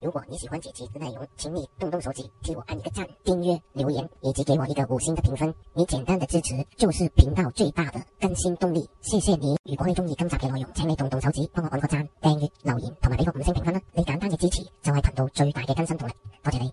如果你喜欢这期的内容，请你动动手指替我按一个赞、订阅、留言，以及给我一个五星的评分。你简单的支持就是频道最大的更新动力。谢谢你！如果你中意今集嘅内容，请你动动手指帮我按个赞、订阅、留言同埋俾个五星评分啦！你简单嘅支持就系频道最大嘅更新动力。多谢你！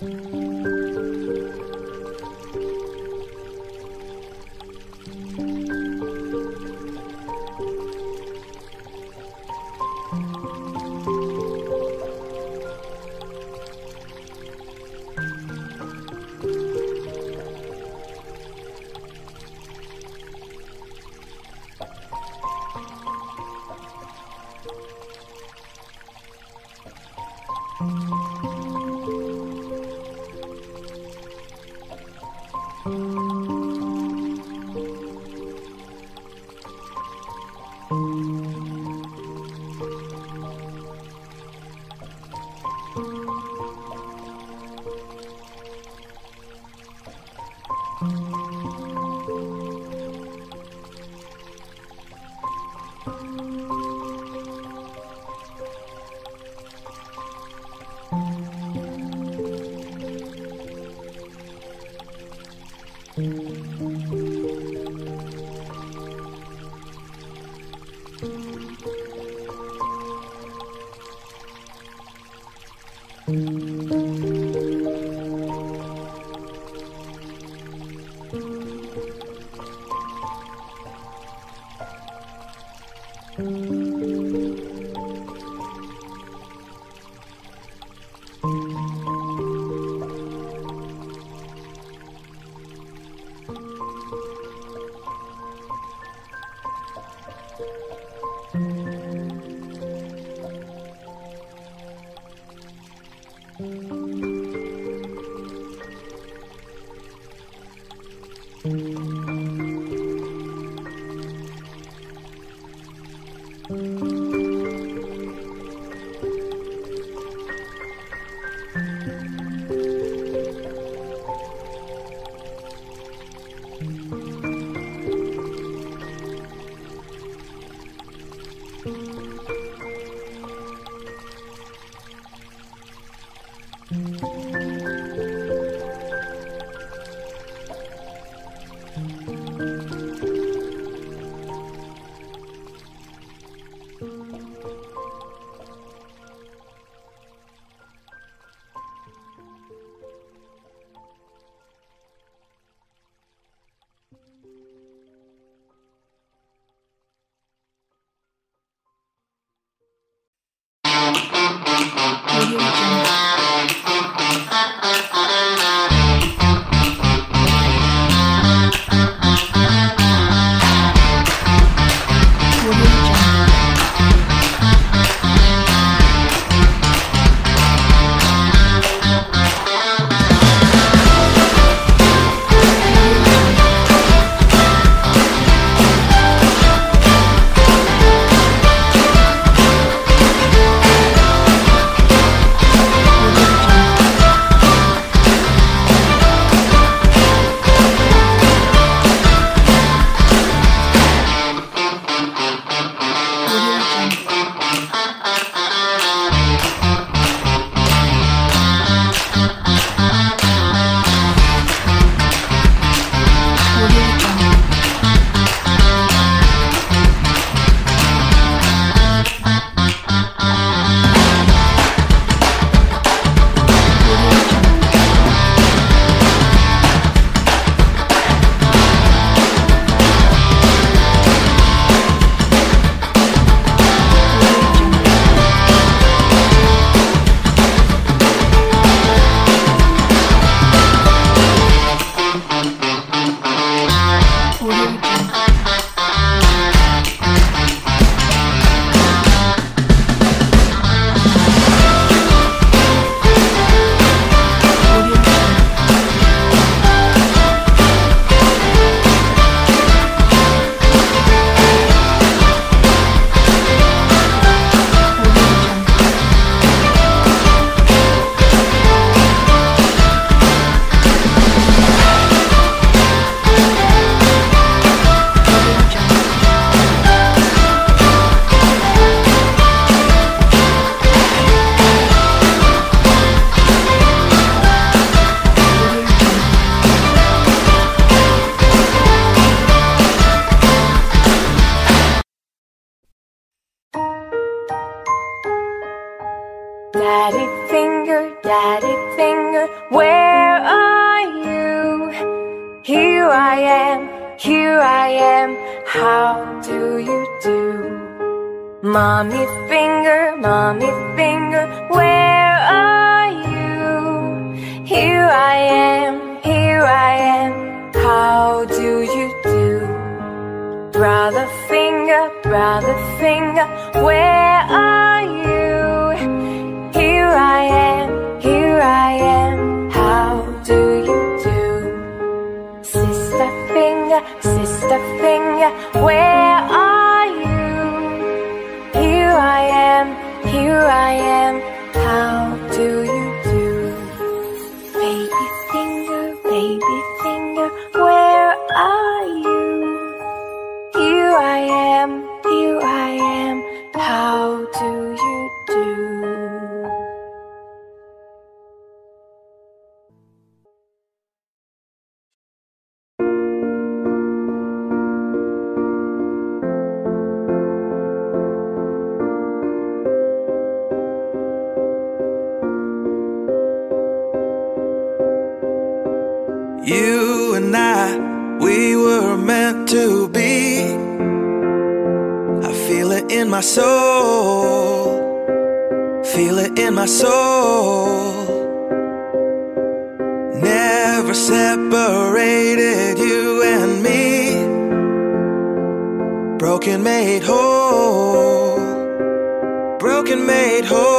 Mm-hmm. You and I, we were meant to be. I feel it in my soul. Feel it in my soul. Never separated you and me. Broken made whole. Broken made whole.